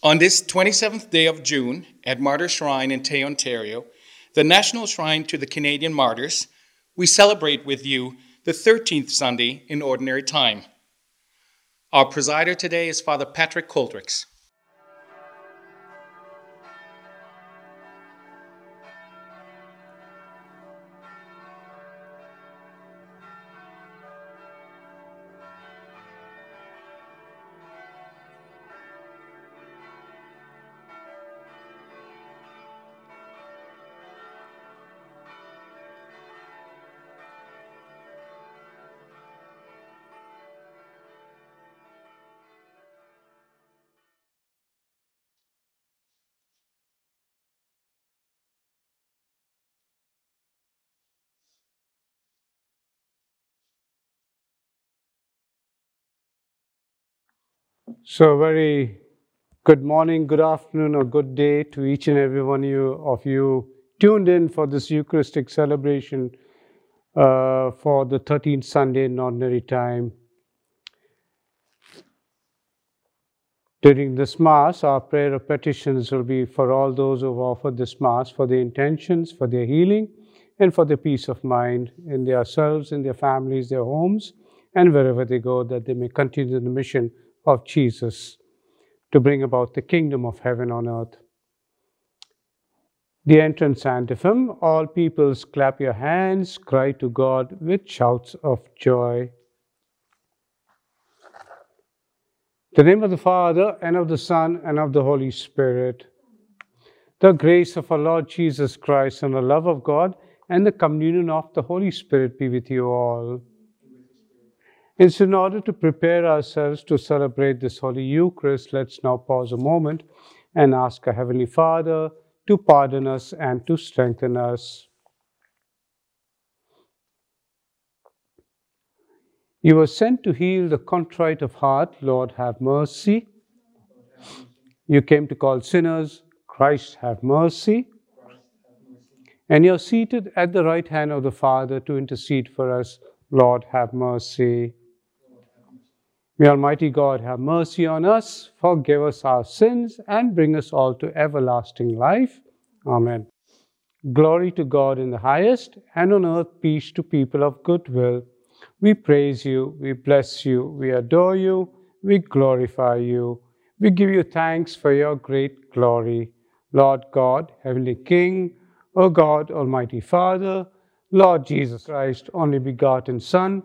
On this 27th day of June at Martyr Shrine in Tay, Ontario, the National Shrine to the Canadian Martyrs, we celebrate with you the 13th Sunday in Ordinary Time. Our presider today is Father Patrick Coldricks. So, very good morning, good afternoon, or good day to each and every one of you, tuned in for this Eucharistic celebration uh, for the 13th Sunday in Ordinary Time. During this Mass, our prayer of petitions will be for all those who have offered this Mass, for their intentions, for their healing, and for their peace of mind in themselves, in their families, their homes, and wherever they go, that they may continue the mission of Jesus to bring about the kingdom of heaven on earth. The entrance antiphon All peoples clap your hands, cry to God with shouts of joy. The name of the Father, and of the Son, and of the Holy Spirit. The grace of our Lord Jesus Christ, and the love of God, and the communion of the Holy Spirit be with you all. It's in order to prepare ourselves to celebrate this Holy Eucharist, let's now pause a moment and ask our Heavenly Father to pardon us and to strengthen us. You were sent to heal the contrite of heart, Lord, have mercy. You came to call sinners, Christ, have mercy. And you're seated at the right hand of the Father to intercede for us, Lord, have mercy. May Almighty God have mercy on us, forgive us our sins, and bring us all to everlasting life. Amen. Glory to God in the highest, and on earth peace to people of good will. We praise you, we bless you, we adore you, we glorify you. We give you thanks for your great glory. Lord God, Heavenly King, O God, Almighty Father, Lord Jesus Christ, only begotten Son,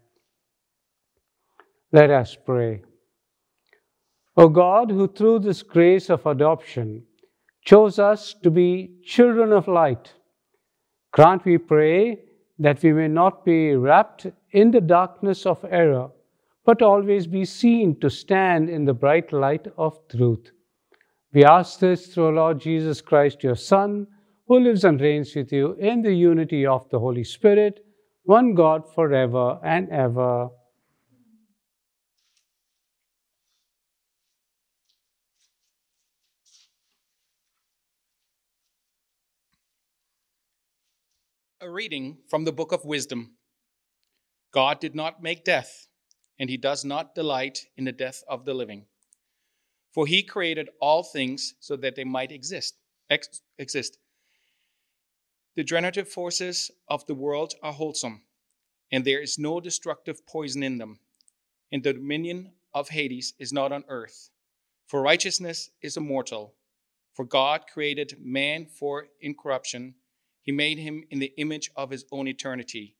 Let us pray. O God, who through this grace of adoption chose us to be children of light, grant, we pray, that we may not be wrapped in the darkness of error, but always be seen to stand in the bright light of truth. We ask this through our Lord Jesus Christ, your Son, who lives and reigns with you in the unity of the Holy Spirit, one God forever and ever. A reading from the book of Wisdom. God did not make death, and he does not delight in the death of the living. For he created all things so that they might exist. Ex- exist. The generative forces of the world are wholesome, and there is no destructive poison in them. And the dominion of Hades is not on earth. For righteousness is immortal. For God created man for incorruption he made him in the image of his own eternity.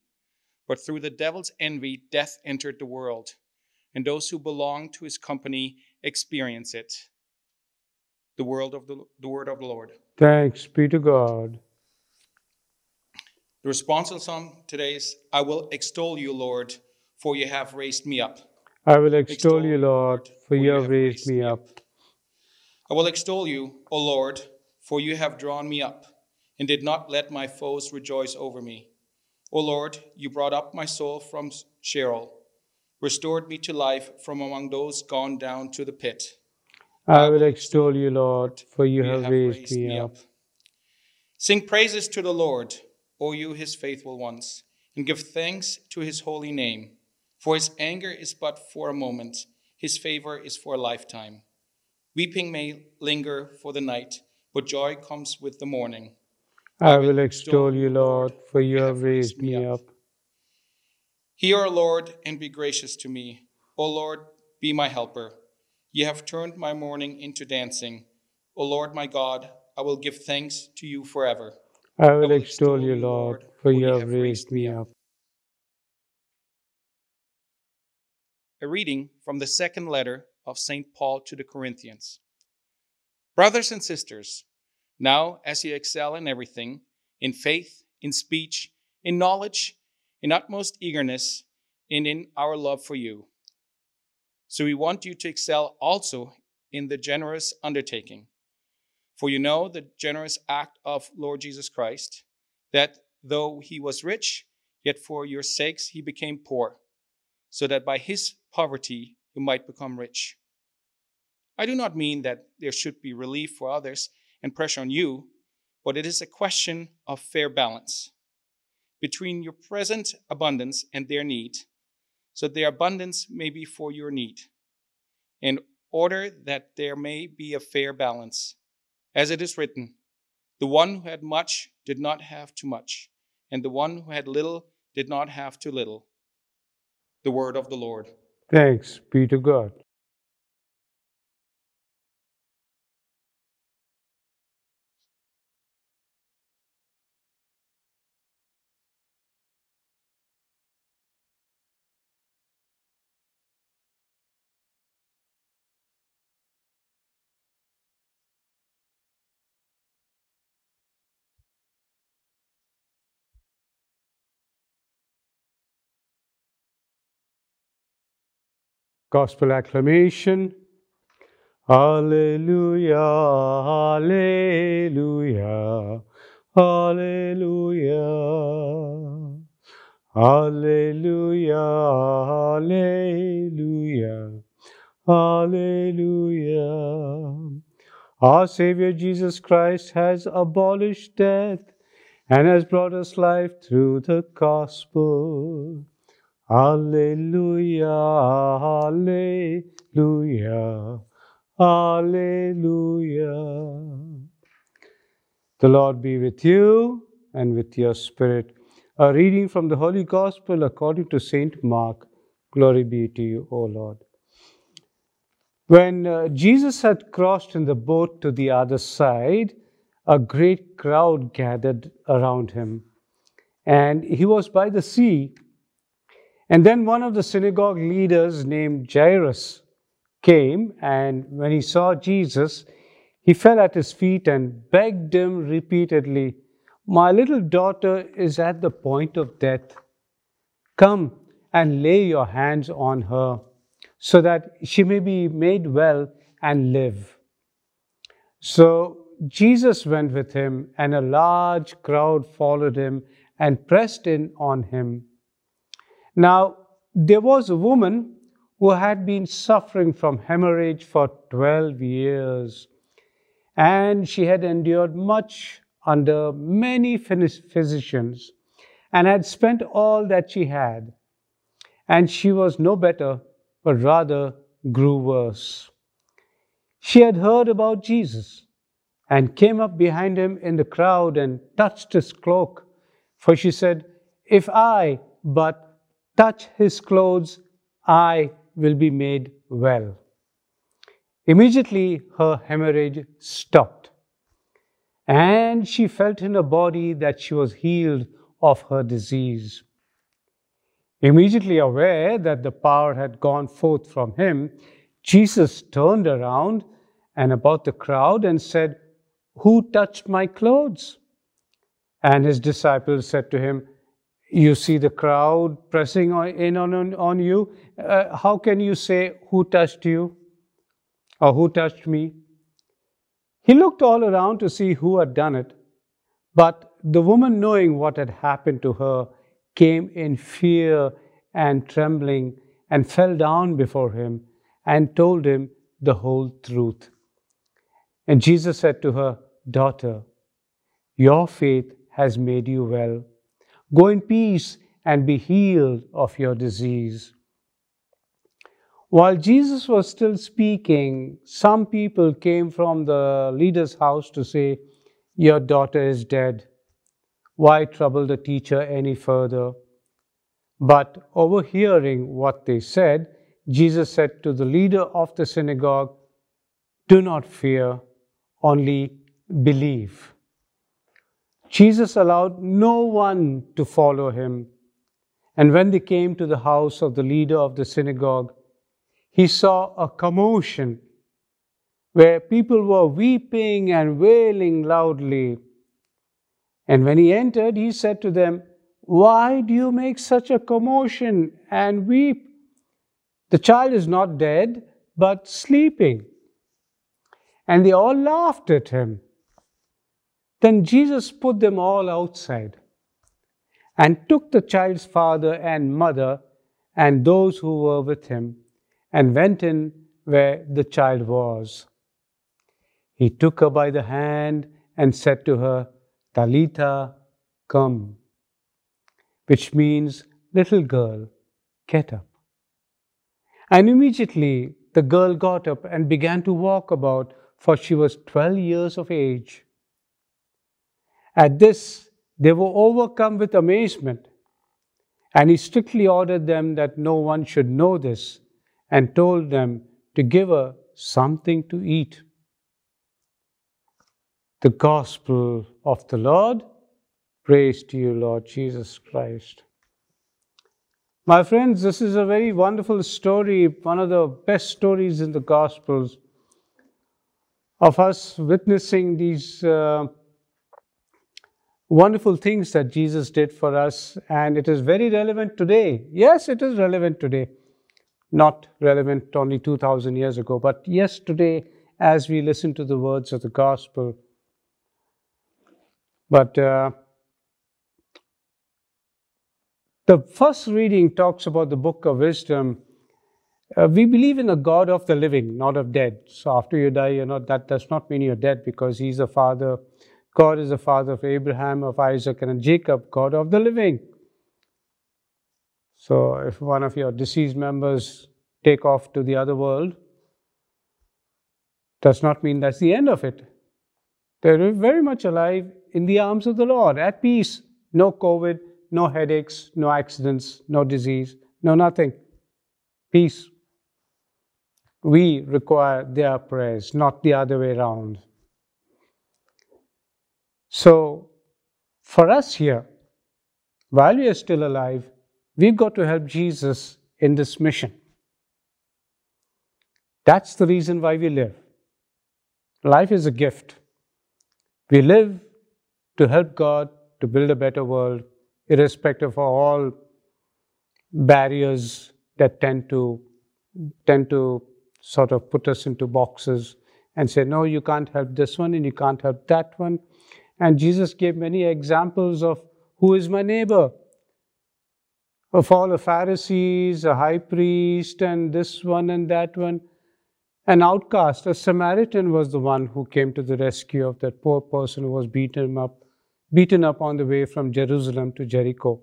But through the devil's envy, death entered the world, and those who belong to his company experience it. The word of the, the word of the Lord. Thanks be to God. The responsive psalm today is I will extol you, Lord, for you have raised me up. I will extol, extol you, Lord, for you have raised me up. I will extol you, O Lord, for you have drawn me up, and did not let my foes rejoice over me. O Lord, you brought up my soul from Sheol, restored me to life from among those gone down to the pit. I will extol you, Lord, for you, have, raised, me up. Sing praises to the Lord, O you his faithful ones, and give thanks to his holy name. For his anger is but for a moment, his favor is for a lifetime. Weeping may linger for the night, but joy comes with the morning. I will extol you, Lord, for you have raised me up. Hear, O Lord, and be gracious to me. O Lord, be my helper. You have turned my mourning into dancing. O Lord my God, I will give thanks to you forever. I will extol you, Lord, for you have raised me up. A reading from the second letter of St. Paul to the Corinthians. Brothers and sisters, now as you excel in everything, in faith, in speech, in knowledge, in utmost eagerness, and in our love for you so we want you to excel also in the generous undertaking. For you know the generous act of Lord Jesus Christ, that though he was rich, yet for your sakes he became poor, so that by his poverty you might become rich. I do not mean that there should be relief for others and pressure on you, but it is a question of fair balance between your present abundance and their need so their abundance may be for your need, in order that there may be a fair balance. As it is written, the one who had much did not have too much, and the one who had little did not have too little. The word of the Lord. Thanks be to God. Gospel acclamation. Alleluia, Alleluia, Alleluia, Alleluia, Alleluia, Alleluia. Our Savior Jesus Christ has abolished death and has brought us life through the gospel. Alleluia, Alleluia, Alleluia. The Lord be with you and with your spirit. A reading from the Holy Gospel according to Saint Mark. Glory be to you, O Lord. When uh, Jesus had crossed in the boat to the other side, a great crowd gathered around him. And he was by the sea and then one of the synagogue leaders named Jairus came, and when he saw Jesus, he fell at his feet and begged him repeatedly, My little daughter is at the point of death. Come and lay your hands on her, so that she may be made well and live. So Jesus went with him, and a large crowd followed him and pressed in on him. Now, there was a woman who had been suffering from hemorrhage for 12 years, and she had endured much under many physicians and had spent all that she had. And she was no better, but rather grew worse. She had heard about Jesus and came up behind him in the crowd and touched his cloak, for she said, If I but touch his clothes, I will be made well. Immediately her hemorrhage stopped, and she felt in her body that she was healed of her disease. Immediately aware that the power had gone forth from him, Jesus turned around and about the crowd and said, Who touched my clothes? And his disciples said to him, you see the crowd pressing in on, on, on you. Uh, how can you say, Who touched you? Or who touched me? He looked all around to see who had done it, but the woman, knowing what had happened to her, came in fear and trembling and fell down before him and told him the whole truth. And Jesus said to her, Daughter, your faith has made you well. Go in peace and be healed of your disease. While Jesus was still speaking, some people came from the leader's house to say, Your daughter is dead. Why trouble the teacher any further? But overhearing what they said, Jesus said to the leader of the synagogue, Do not fear, only believe. Jesus allowed no one to follow him. And when they came to the house of the leader of the synagogue, he saw a commotion where people were weeping and wailing loudly. And when he entered, he said to them, Why do you make such a commotion and weep? The child is not dead, but sleeping. And they all laughed at him. Then Jesus put them all outside and took the child's father and mother and those who were with him and went in where the child was. He took her by the hand and said to her, Talitha, cum, which means, little girl, get up. And immediately the girl got up and began to walk about, for she was 12 years of age. At this, they were overcome with amazement, and he strictly ordered them that no one should know this and told them to give her something to eat. The Gospel of the Lord. Praise to you, Lord Jesus Christ. My friends, this is a very wonderful story, one of the best stories in the Gospels of us witnessing these uh, wonderful things that Jesus did for us, and it is very relevant today. Yes, it is relevant today not relevant only 2,000 years ago, but yesterday as we listen to the words of the gospel. But uh, the first reading talks about the book of wisdom. Uh, we believe in a God of the living, not of dead. So after you die, you're not, that does not mean you're dead because He's a father. God is the father of Abraham, of Isaac, and of Jacob, God of the living. So if one of your deceased members take off to the other world, does not mean that's the end of it. They're very much alive in the arms of the Lord, at peace. No COVID, no headaches, no accidents, no disease, no nothing. Peace. We require their prayers, not the other way around. So, for us here, while we are still alive, We've got to help Jesus in this mission. That's the reason why we live. Life is a gift. We live to help God to build a better world, irrespective of all barriers that tend to tend to sort of put us into boxes and say, no, you can't help this one and you can't help that one. And Jesus gave many examples of who is my neighbor of all the Pharisees, a high priest, and this one and that one. An outcast, a Samaritan was the one who came to the rescue of that poor person who was beaten up, beaten up on the way from Jerusalem to Jericho.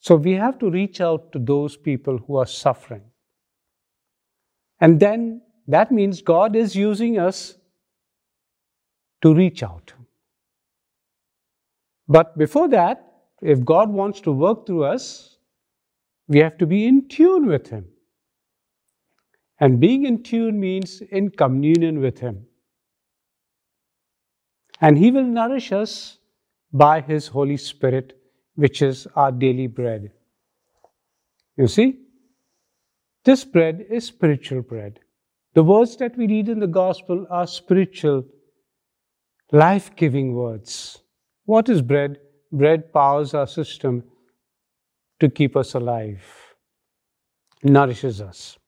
So we have to reach out to those people who are suffering. And then that means God is using us to reach out. But before that, if God wants to work through us, we have to be in tune with Him. And being in tune means in communion with Him. And He will nourish us by His Holy Spirit, which is our daily bread. You see, this bread is spiritual bread. The words that we read in the gospel are spiritual, life giving words. What is bread? bread powers our system to keep us alive, nourishes us.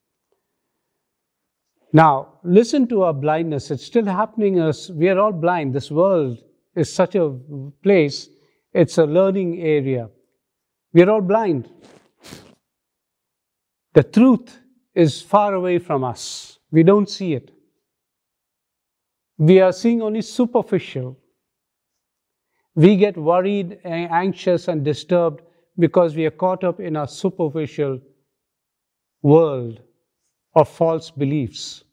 Now, listen to our blindness. It's still happening. Us. We are all blind. This world is such a place. It's a learning area. We are all blind. The truth is far away from us. We don't see it. We are seeing only superficial. We get worried, anxious, and disturbed because we are caught up in a superficial world of false beliefs.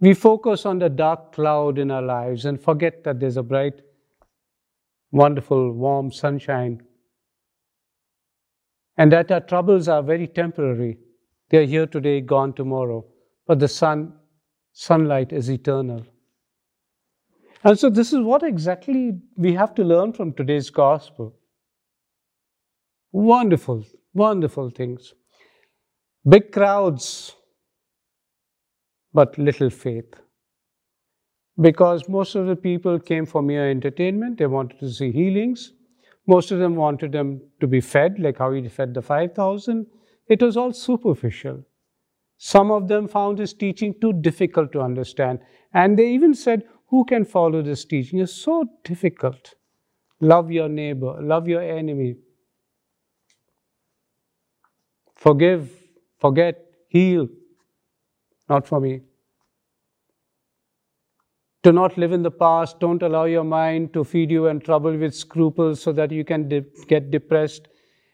We focus on the dark cloud in our lives and forget that there's a bright, wonderful, warm sunshine. And that our troubles are very temporary. They're here today, gone tomorrow. But the sun, sunlight is eternal. And so, this is what exactly we have to learn from today's gospel. Wonderful, wonderful things. Big crowds, but little faith. Because most of the people came for mere entertainment, they wanted to see healings. Most of them wanted them to be fed, like how he fed the 5,000. It was all superficial. Some of them found his teaching too difficult to understand. And they even said, Who can follow this teaching? It's so difficult. Love your neighbor, love your enemy. Forgive, forget, heal. Not for me. Do not live in the past. Don't allow your mind to feed you and trouble with scruples so that you can de- get depressed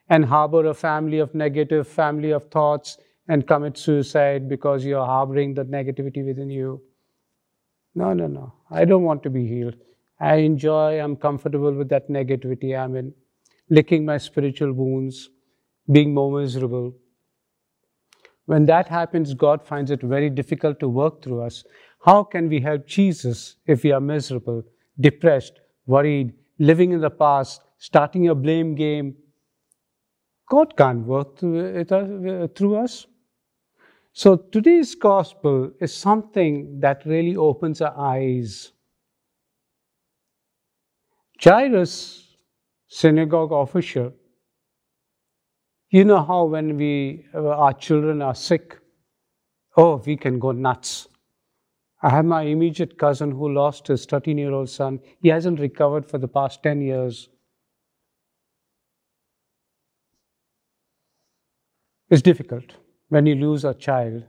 and harbor a family of negative, family of thoughts and commit suicide because you're harboring the negativity within you. No, no, no. I don't want to be healed. I enjoy, I'm comfortable with that negativity I'm in, licking my spiritual wounds, being more miserable. When that happens, God finds it very difficult to work through us. How can we help Jesus if we are miserable, depressed, worried, living in the past, starting a blame game? God can't work through, uh, through us. So today's gospel is something that really opens our eyes. Jairus, synagogue official, you know how when we uh, our children are sick, oh, we can go nuts. I have my immediate cousin who lost his 13 year old son. He hasn't recovered for the past 10 years. It's difficult when you lose a child.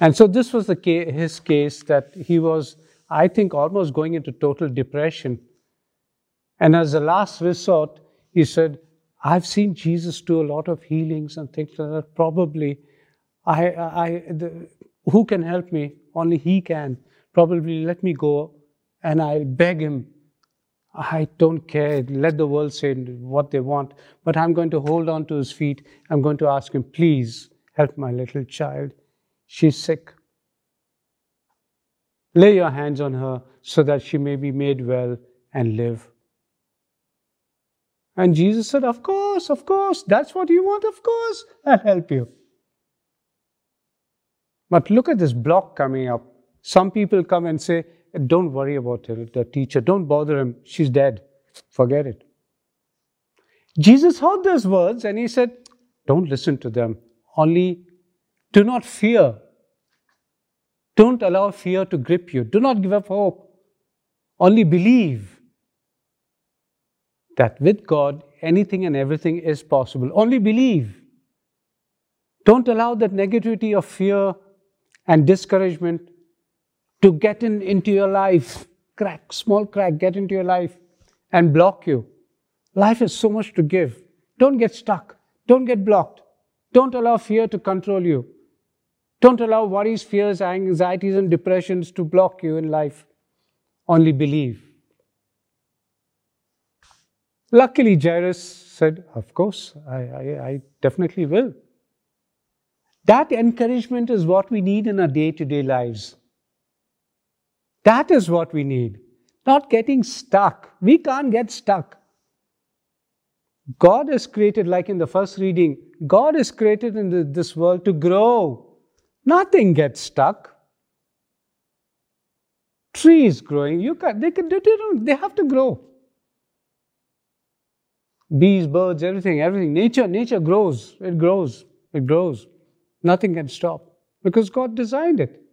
And so this was case, his case that he was, I think, almost going into total depression. And as a last resort, he said, I've seen Jesus do a lot of healings and things like that. Probably, I, I, the, who can help me? Only He can. Probably let me go and I'll beg Him I don't care. Let the world say what they want. But I'm going to hold on to his feet. I'm going to ask him, please help my little child. She's sick. Lay your hands on her so that she may be made well and live. And Jesus said, Of course, of course. That's what you want, of course. I'll help you. But look at this block coming up. Some people come and say, don't worry about her, the teacher. Don't bother him. She's dead. Forget it. Jesus heard those words and he said, Don't listen to them. Only do not fear. Don't allow fear to grip you. Do not give up hope. Only believe that with God, anything and everything is possible. Only believe. Don't allow that negativity of fear and discouragement to get in, into your life, crack, small crack, get into your life and block you. Life has so much to give. Don't get stuck. Don't get blocked. Don't allow fear to control you. Don't allow worries, fears, anxieties, and depressions to block you in life. Only believe. Luckily, Jairus said, Of course, I, I, I definitely will. That encouragement is what we need in our day to day lives. That is what we need. Not getting stuck. We can't get stuck. God is created, like in the first reading, God is created in this world to grow. Nothing gets stuck. Trees growing, you can, they, can, they, don't, they have to grow. Bees, birds, everything, everything. Nature, nature grows. It grows. It grows. Nothing can stop. because God designed it.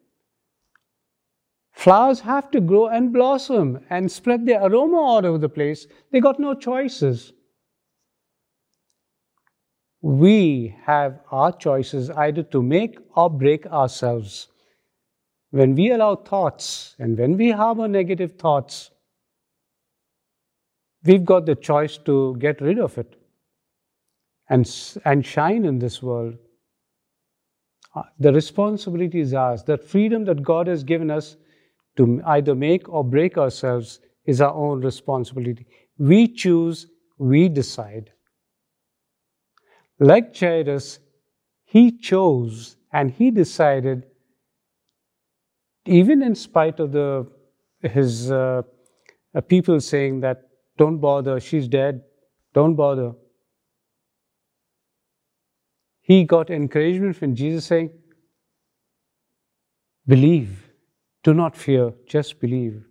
Flowers have to grow and blossom and spread their aroma all over the place. They got no choices. We have our choices either to make or break ourselves. When we allow thoughts and when we harbor negative thoughts, we've got the choice to get rid of it and, and shine in this world. Uh, the responsibility is ours. That freedom that God has given us to either make or break ourselves is our own responsibility. We choose, we decide. Like Jairus, he chose and he decided, even in spite of the, his uh, uh, people saying that, don't bother, she's dead, don't bother. He got encouragement from Jesus saying, Believe, do not fear, just believe.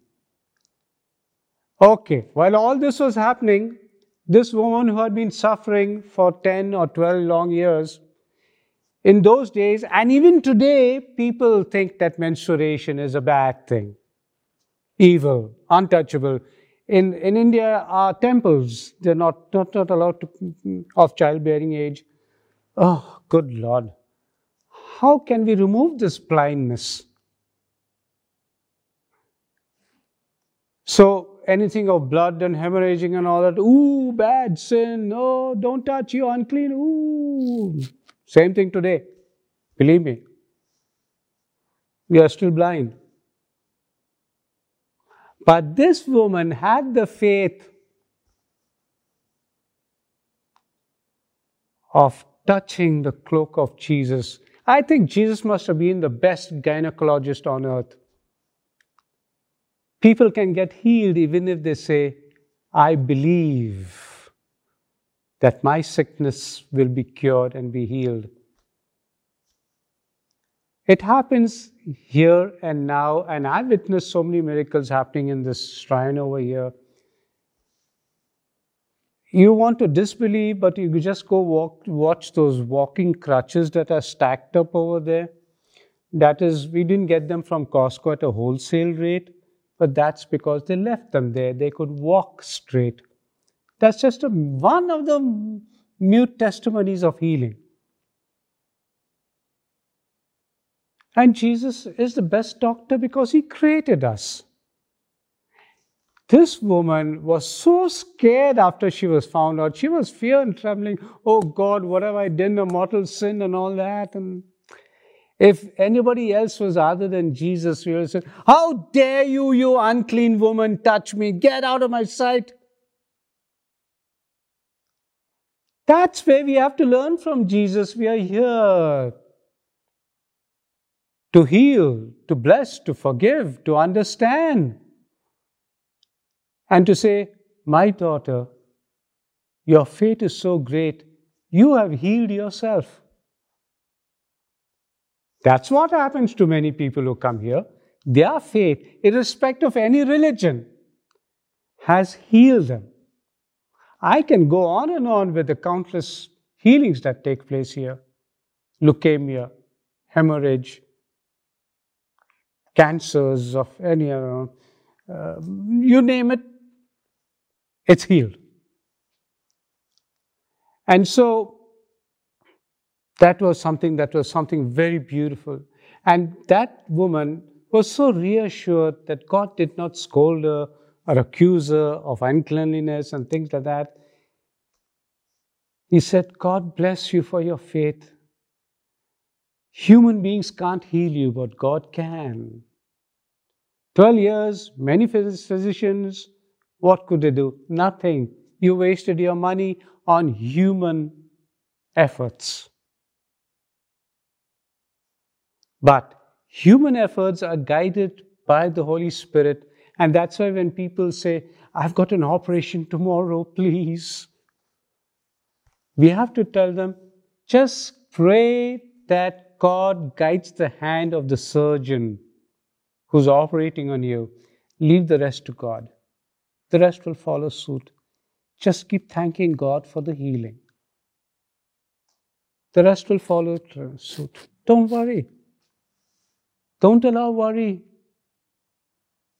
Okay, while all this was happening, this woman who had been suffering for 10 or 12 long years, in those days, and even today, people think that menstruation is a bad thing, evil, untouchable. In, in India, our temples, they're not, not, not allowed to, of childbearing age. Oh, good Lord. How can we remove this blindness? So, anything of blood and hemorrhaging and all that, ooh, bad sin, no, don't touch, you unclean, ooh. Same thing today. Believe me. We are still blind. But this woman had the faith of touching the cloak of Jesus. I think Jesus must have been the best gynecologist on earth. People can get healed even if they say, I believe that my sickness will be cured and be healed. It happens here and now, and I've witnessed so many miracles happening in this shrine over here you want to disbelieve, but you just go walk, watch those walking crutches that are stacked up over there. That is, we didn't get them from Costco at a wholesale rate, but that's because they left them there. They could walk straight. That's just a, one of the mute testimonies of healing. And Jesus is the best doctor because he created us. This woman was so scared after she was found out. She was fear and trembling. Oh God, what have I done? A mortal sin and all that. And if anybody else was other than Jesus, we would say, How dare you, you unclean woman, touch me? Get out of my sight. That's where we have to learn from Jesus. We are here to heal, to bless, to forgive, to understand and to say, My daughter, your faith is so great, you have healed yourself. That's what happens to many people who come here. Their faith, irrespective of any religion, has healed them. I can go on and on with the countless healings that take place here leukemia, hemorrhage, cancers of any, uh, uh, you name it, it's healed. And so that was something that was something very beautiful. And that woman was so reassured that God did not scold her or accuse her of uncleanliness and things like that. He said, God bless you for your faith. Human beings can't heal you, but God can. 12 years, many physicians, what could they do? Nothing. You wasted your money on human efforts. But human efforts are guided by the Holy Spirit. And that's why when people say, I've got an operation tomorrow, please, we have to tell them, just pray that God guides the hand of the surgeon who's operating on you. Leave the rest to God. The rest will follow suit. Just keep thanking God for the healing. The rest will follow suit. Don't worry. Don't allow worry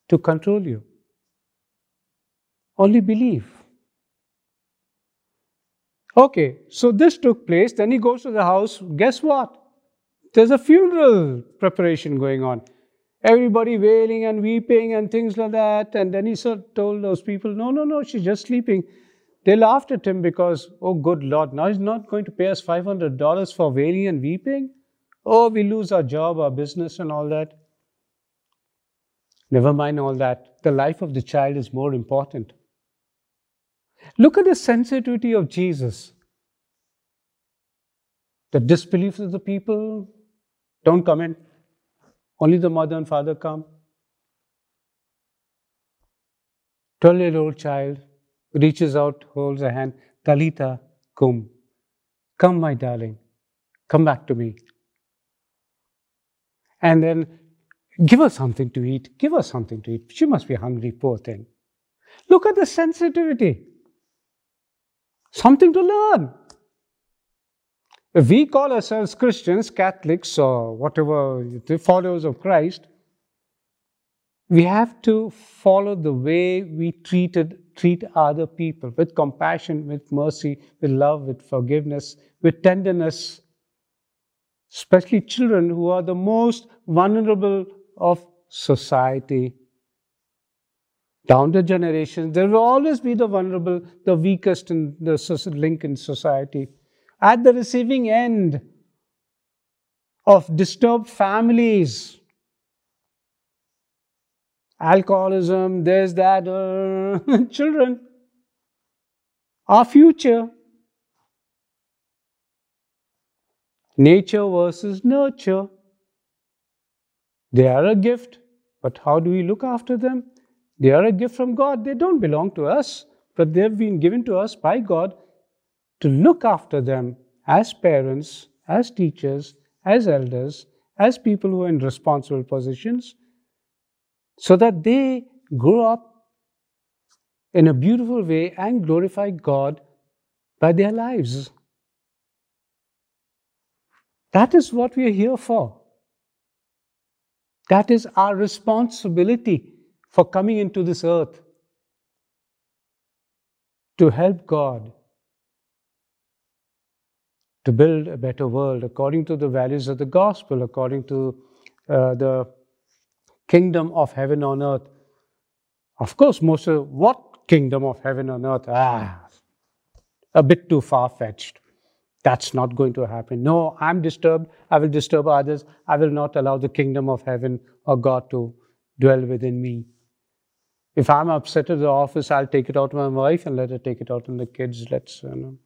to control you. Only believe. Okay, so this took place. Then he goes to the house. Guess what? There's a funeral preparation going on. Everybody wailing and weeping and things like that. And then he told those people, No, no, no, she's just sleeping. They laughed at him because, oh, good Lord, now he's not going to pay us $500 for wailing and weeping. Oh, we lose our job, our business, and all that. Never mind all that. The life of the child is more important. Look at the sensitivity of Jesus. The disbelief of the people don't come in. Only the mother and father come. 12 year old child reaches out, holds a hand. Talitha, cum. Come, my darling. Come back to me. And then give her something to eat. Give her something to eat. She must be hungry, poor thing. Look at the sensitivity. Something to learn. If we call ourselves Christians, Catholics, or whatever, followers of Christ, we have to follow the way we treated, treat other people with compassion, with mercy, with love, with forgiveness, with tenderness, especially children who are the most vulnerable of society. Down the generations, there will always be the vulnerable, the weakest in the link in society. At the receiving end of disturbed families, alcoholism, there's that, uh, children, our future. Nature versus nurture. They are a gift, but how do we look after them? They are a gift from God. They don't belong to us, but they've been given to us by God to look after them as parents, as teachers, as elders, as people who are in responsible positions, so that they grow up in a beautiful way and glorify God by their lives. That is what we are here for. That is our responsibility for coming into this earth to help God to build a better world according to the values of the gospel, according to uh, the kingdom of heaven on earth. Of course, most of what kingdom of heaven on earth? Ah, a bit too far fetched. That's not going to happen. No, I'm disturbed. I will disturb others. I will not allow the kingdom of heaven or God to dwell within me. If I'm upset at the office, I'll take it out on my wife and let her take it out on the kids. Let's, you know.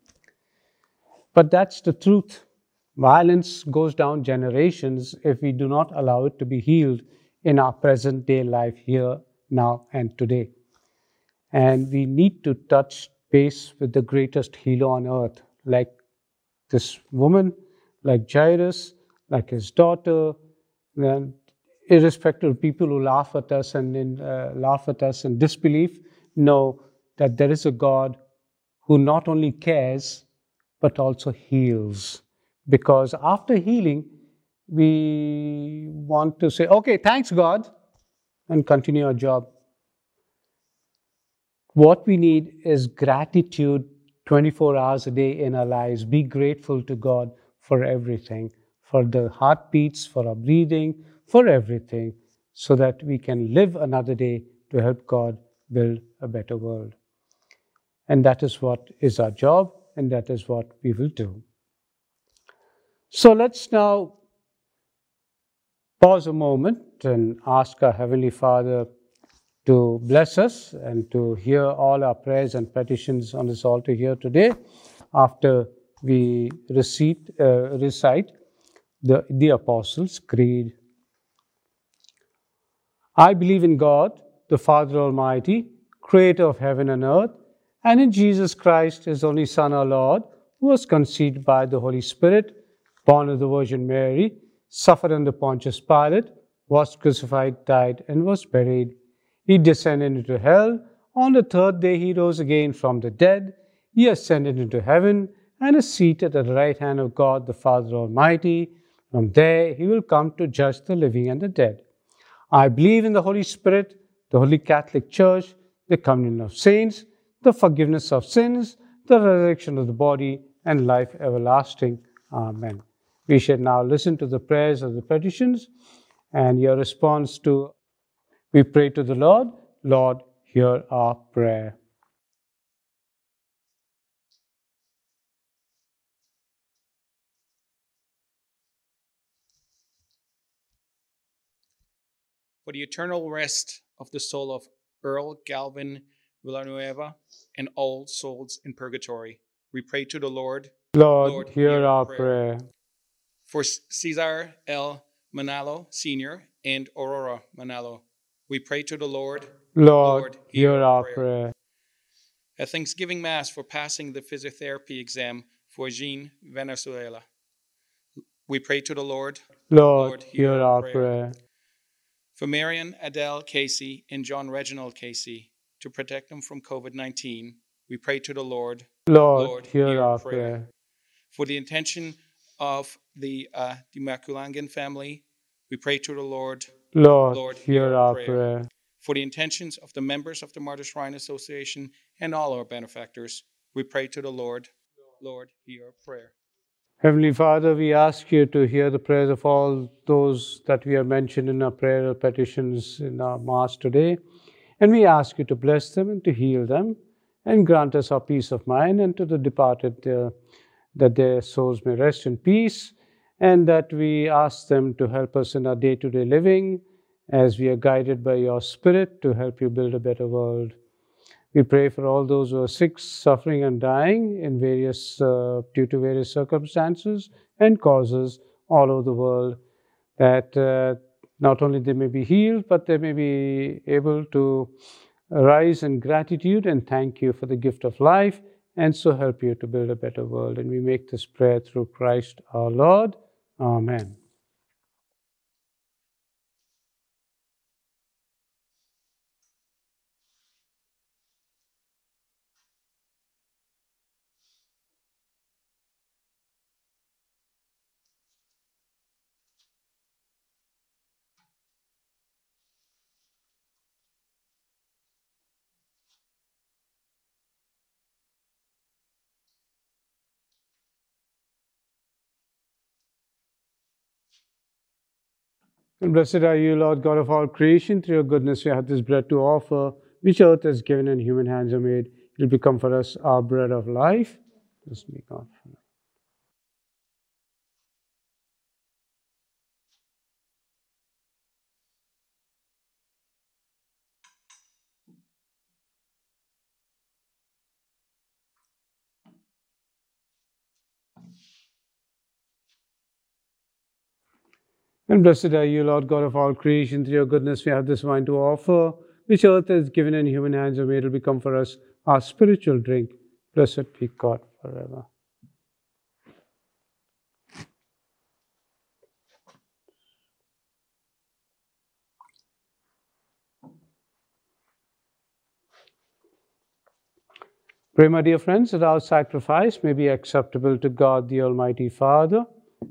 But that's the truth. Violence goes down generations if we do not allow it to be healed in our present day life here, now, and today. And we need to touch base with the greatest healer on earth, like this woman, like Jairus, like his daughter, and irrespective of people who laugh at us and in, uh, laugh at us in disbelief, know that there is a God who not only cares but also heals. Because after healing, we want to say, okay, thanks God, and continue our job. What we need is gratitude 24 hours a day in our lives. Be grateful to God for everything, for the heartbeats, for our breathing, for everything, so that we can live another day to help God build a better world. And that is what is our job, and that is what we will do. So let's now pause a moment and ask our Heavenly Father to bless us and to hear all our prayers and petitions on this altar here today after we recite, uh, recite the, the Apostles' Creed. I believe in God, the Father Almighty, creator of heaven and earth, and in Jesus Christ, his only Son, our Lord, who was conceived by the Holy Spirit, born of the Virgin Mary suffered under Pontius Pilate, was crucified, died, and was buried. He descended into hell. On the third day, he rose again from the dead. He ascended into heaven and is seated at the right hand of God the Father Almighty. From there, he will come to judge the living and the dead. I believe in the Holy Spirit, the Holy Catholic Church, the communion of saints, the forgiveness of sins, the resurrection of the body, and life everlasting. Amen. We shall now listen to the prayers of the petitions and your response to we pray to the Lord, Lord, hear our prayer. For the eternal rest of the soul of Earl Galvin Villanueva and all souls in purgatory, we pray to the Lord. Lord, Lord hear, hear, our prayer. prayer. For Cesar L. Manalo Sr. and Aurora Manalo, we pray to the Lord. Lord, Lord hear, hear our prayer. prayer. A Thanksgiving Mass for passing the physiotherapy exam for Jean Valenzuela. We pray to the Lord. Lord, Lord hear, hear, our prayer. prayer. For Marion Adele Casey and John Reginald Casey, to protect them from COVID 19, we pray to the Lord. Lord, Lord hear, hear, our prayer. prayer. For the intention of the uh, family, we pray to the Lord. Lord, Lord hear, our prayer. prayer. For the intentions of the members of the Martyrs Shrine Association and all our benefactors, we pray to the Lord. Lord, hear our prayer. Heavenly Father, we ask you to hear the prayers of all those that we have mentioned in our prayer petitions in our Mass today. And we ask you to bless them and to heal them and grant us our peace of mind and to the departed uh, that their souls may rest in peace and that we ask them to help us in our day to day living as we are guided by your Spirit to help you build a better world. We pray for all those who are sick, suffering, and dying in various, uh, due to various circumstances and causes all over the world, that uh, not only they may be healed, but they may be able to rise in gratitude and thank you for the gift of life, and so help you to build a better world. And we make this prayer through Christ our Lord. Amen. And blessed are you, Lord God of all creation. Through your goodness, we have this bread to offer, which earth has given and human hands are made. It will become for us our bread of life. Just me God. And blessed are you, Lord God of all creation. Through your goodness, we have this wine to offer, which earth has given in human hands and made. It become for us our spiritual drink. Blessed be God forever. Pray, my dear friends, that our sacrifice may be acceptable to God, the Almighty Father.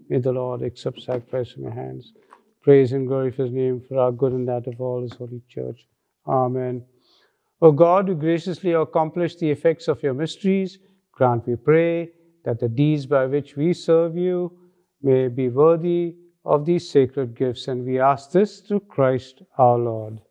May the Lord accept sacrifice from your hands. Praise and glory for his name for our good and that of all his holy church. Amen. O God, who graciously accomplished the effects of your mysteries, grant, we pray, that the deeds by which we serve you may be worthy of these sacred gifts. And we ask this through Christ our Lord.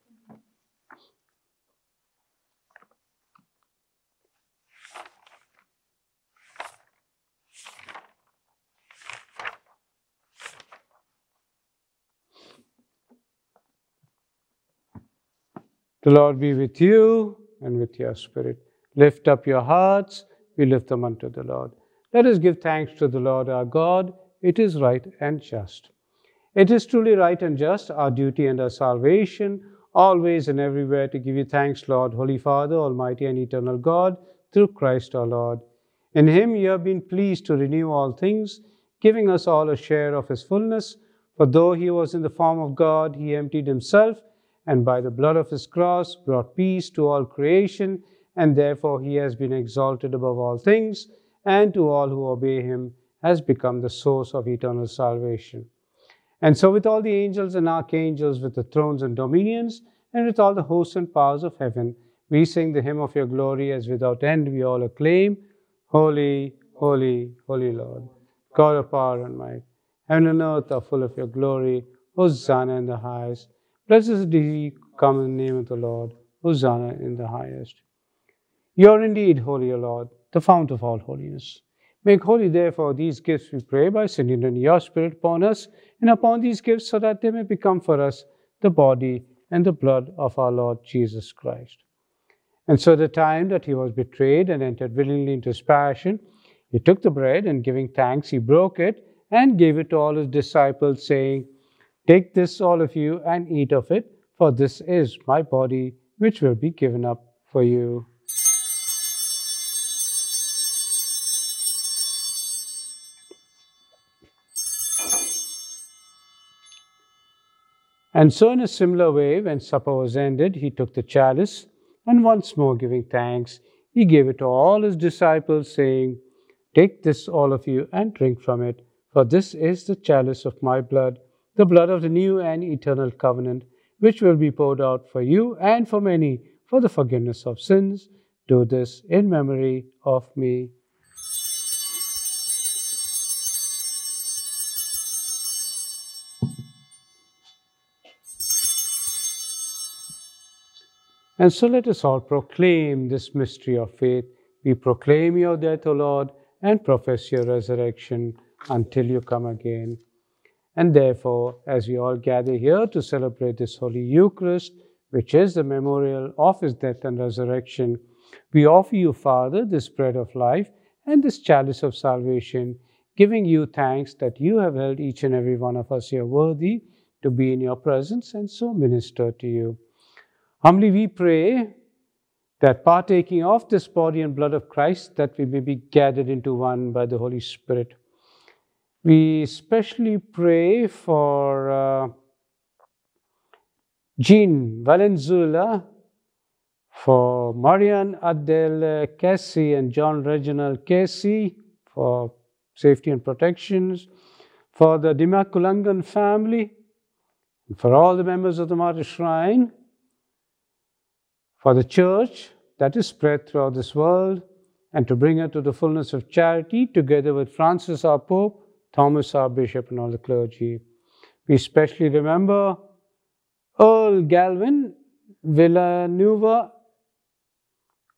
The Lord be with you and with your spirit. Lift up your hearts. We lift them unto the Lord. Let us give thanks to the Lord our God. It is right and just. It is truly right and just, our duty and our salvation, always and everywhere to give you thanks, Lord, Holy Father, Almighty and eternal God, through Christ our Lord. In him you have been pleased to renew all things, giving us all a share of his fullness. For though he was in the form of God, he emptied himself and by the blood of his cross brought peace to all creation, and therefore he has been exalted above all things, and to all who obey him has become the source of eternal salvation. And so, with all the angels and archangels, with the thrones and dominions, and with all the hosts and powers of heaven, we sing the hymn of your glory as without end we all acclaim Holy, holy, holy Lord, God of power and might. Heaven and earth are full of your glory. Hosanna in the highest. Blessed is he come in the name of the Lord. Hosanna in the highest. You are indeed holy, O Lord, the fount of all holiness. Make holy, therefore, these gifts, we pray, by sending in your Spirit upon us and upon these gifts, so that they may become for us the body and the blood of our Lord Jesus Christ. And so, the time that he was betrayed and entered willingly into his passion, he took the bread and giving thanks, he broke it and gave it to all his disciples, saying, Take this, all of you, and eat of it, for this is my body, which will be given up for you. And so, in a similar way, when supper was ended, he took the chalice, and once more giving thanks, he gave it to all his disciples, saying, Take this, all of you, and drink from it, for this is the chalice of my blood, the blood of the new and eternal covenant, which will be poured out for you and for many for the forgiveness of sins. Do this in memory of me. And so let us all proclaim this mystery of faith. We proclaim your death, O Lord, and profess your resurrection until you come again. And therefore, as we all gather here to celebrate this Holy Eucharist, which is the memorial of his death and resurrection, we offer you, Father, this bread of life and this chalice of salvation, giving you thanks that you have held each and every one of us here worthy to be in your presence and so minister to you. Humbly we pray that partaking of this body and blood of Christ, that we may be gathered into one by the Holy Spirit. We especially pray for uh, Jean Valenzuela, for Marian Adele Casey and John Reginald Casey for safety and protections, for the Dimakulangan family, for all the members of the Martyr Shrine, for the church that is spread throughout this world and to bring her to the fullness of charity, together with Francis our Pope, Thomas our Bishop, and all the clergy. We especially remember Earl Galvin Villanueva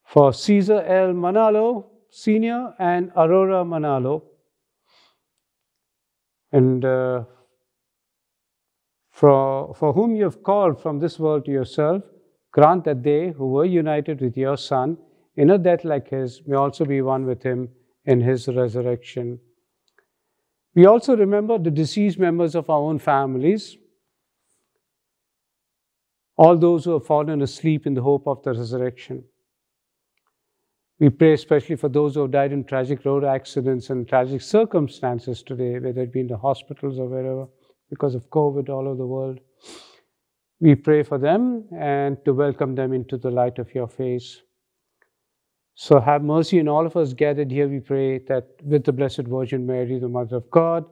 for Caesar L. Manalo Sr. and Aurora Manalo. And uh, for, for whom you have called from this world to yourself, Grant that they who were united with your Son in a death like his may also be one with him in his resurrection. We also remember the deceased members of our own families, all those who have fallen asleep in the hope of the resurrection. We pray especially for those who have died in tragic road accidents and tragic circumstances today, whether it be in the hospitals or wherever, because of COVID all over the world. We pray for them and to welcome them into the light of your face. So have mercy on all of us gathered here. We pray that with the Blessed Virgin Mary, the Mother of God,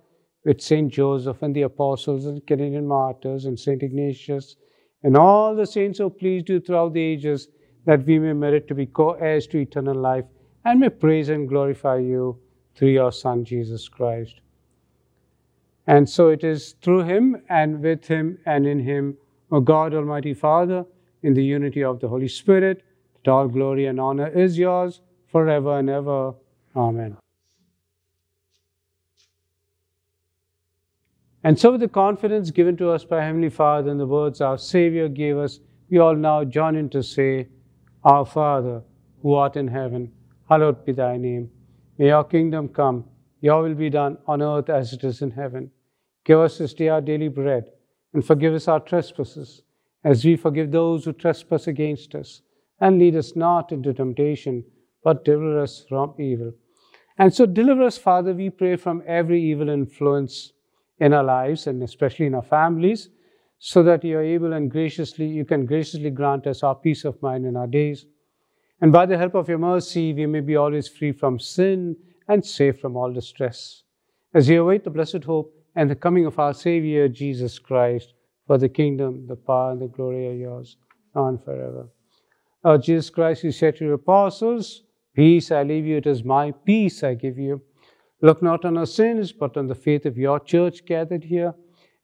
with Saint Joseph and the apostles and Canadian martyrs and Saint Ignatius and all the saints who pleased you throughout the ages, that we may merit to be co-heirs to eternal life and may praise and glorify you through your Son Jesus Christ. And so it is through him and with him and in him O God, Almighty Father, in the unity of the Holy Spirit, all glory and honor is yours forever and ever. Amen. And so, with the confidence given to us by Heavenly Father and the words our Savior gave us, we all now join in to say, Our Father, who art in heaven, hallowed be thy name. May your kingdom come, your will be done on earth as it is in heaven. Give us this day our daily bread and forgive us our trespasses, as we forgive those who trespass against us. And lead us not into temptation, but deliver us from evil. And so, deliver us, Father, we pray, from every evil influence in our lives and especially in our families, so that you are able and graciously, you can graciously grant us our peace of mind in our days. And by the help of your mercy, we may be always free from sin and safe from all distress. As we await the blessed hope and the coming of our Savior Jesus Christ. For the kingdom, the power, and the glory are yours, now and forever. Lord Jesus Christ, you said to your apostles, Peace I leave you, it is my peace I give you. Look not on our sins, but on the faith of your church gathered here,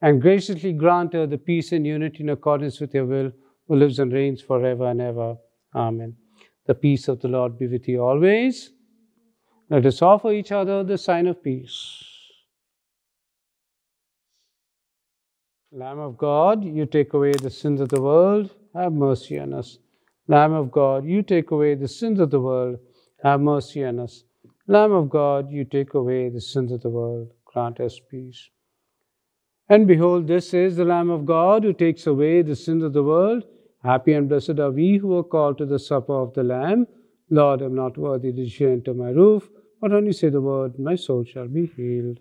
and graciously grant her the peace and unity in accordance with your will, who lives and reigns forever and ever. Amen. The peace of the Lord be with you always. Let us offer each other the sign of peace. Lamb of God, you take away the sins of the world, have mercy on us. Lamb of God, you take away the sins of the world, have mercy on us. Lamb of God, you take away the sins of the world, grant us peace. And behold, this is the Lamb of God who takes away the sins of the world. Happy and blessed are we who are called to the supper of the Lamb. Lord, I am not worthy to enter my roof, but only say the word, my soul shall be healed.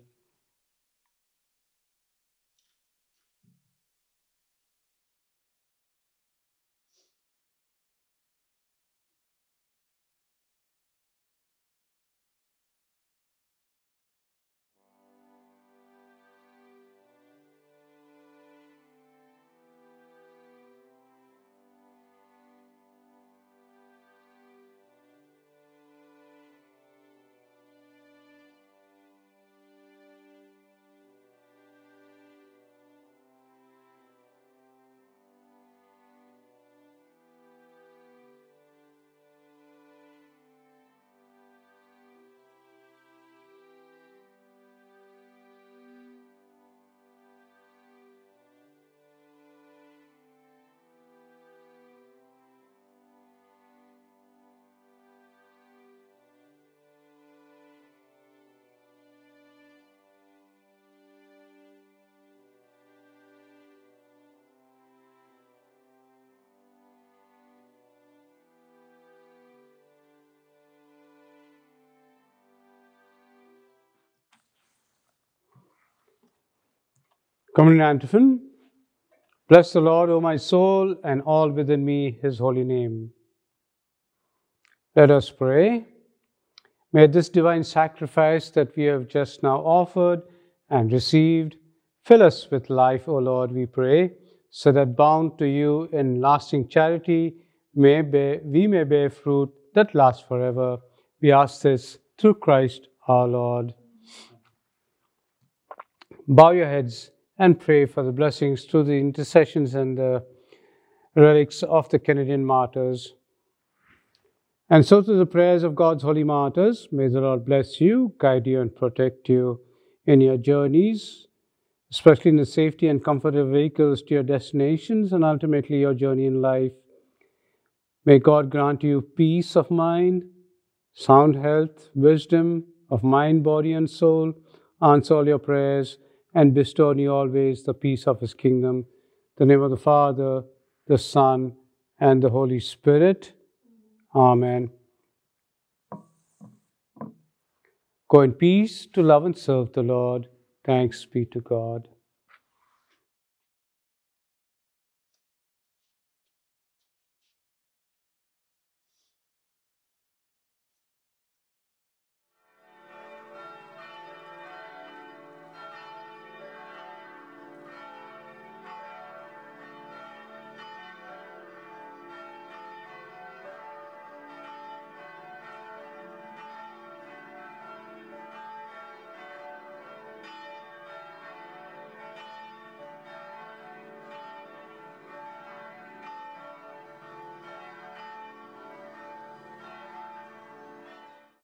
Communion antiphon. Bless the Lord, O my soul, and all within me, his holy name. Let us pray. May this divine sacrifice that we have just now offered and received fill us with life, O Lord, we pray, so that bound to you in lasting charity, may bear, we may bear fruit that lasts forever. We ask this through Christ our Lord. Bow your heads and pray for the blessings through the intercessions and the relics of the Canadian martyrs. And so, through the prayers of God's holy martyrs, may the Lord bless you, guide you, and protect you in your journeys, especially in the safety and comfort of vehicles to your destinations and ultimately your journey in life. May God grant you peace of mind, sound health, wisdom of mind, body, and soul. Answer all your prayers and bestow on you always the peace of his kingdom. the name of the Father, the Son, and the Holy Spirit. Amen. Go in peace to love and serve the Lord. Thanks be to God.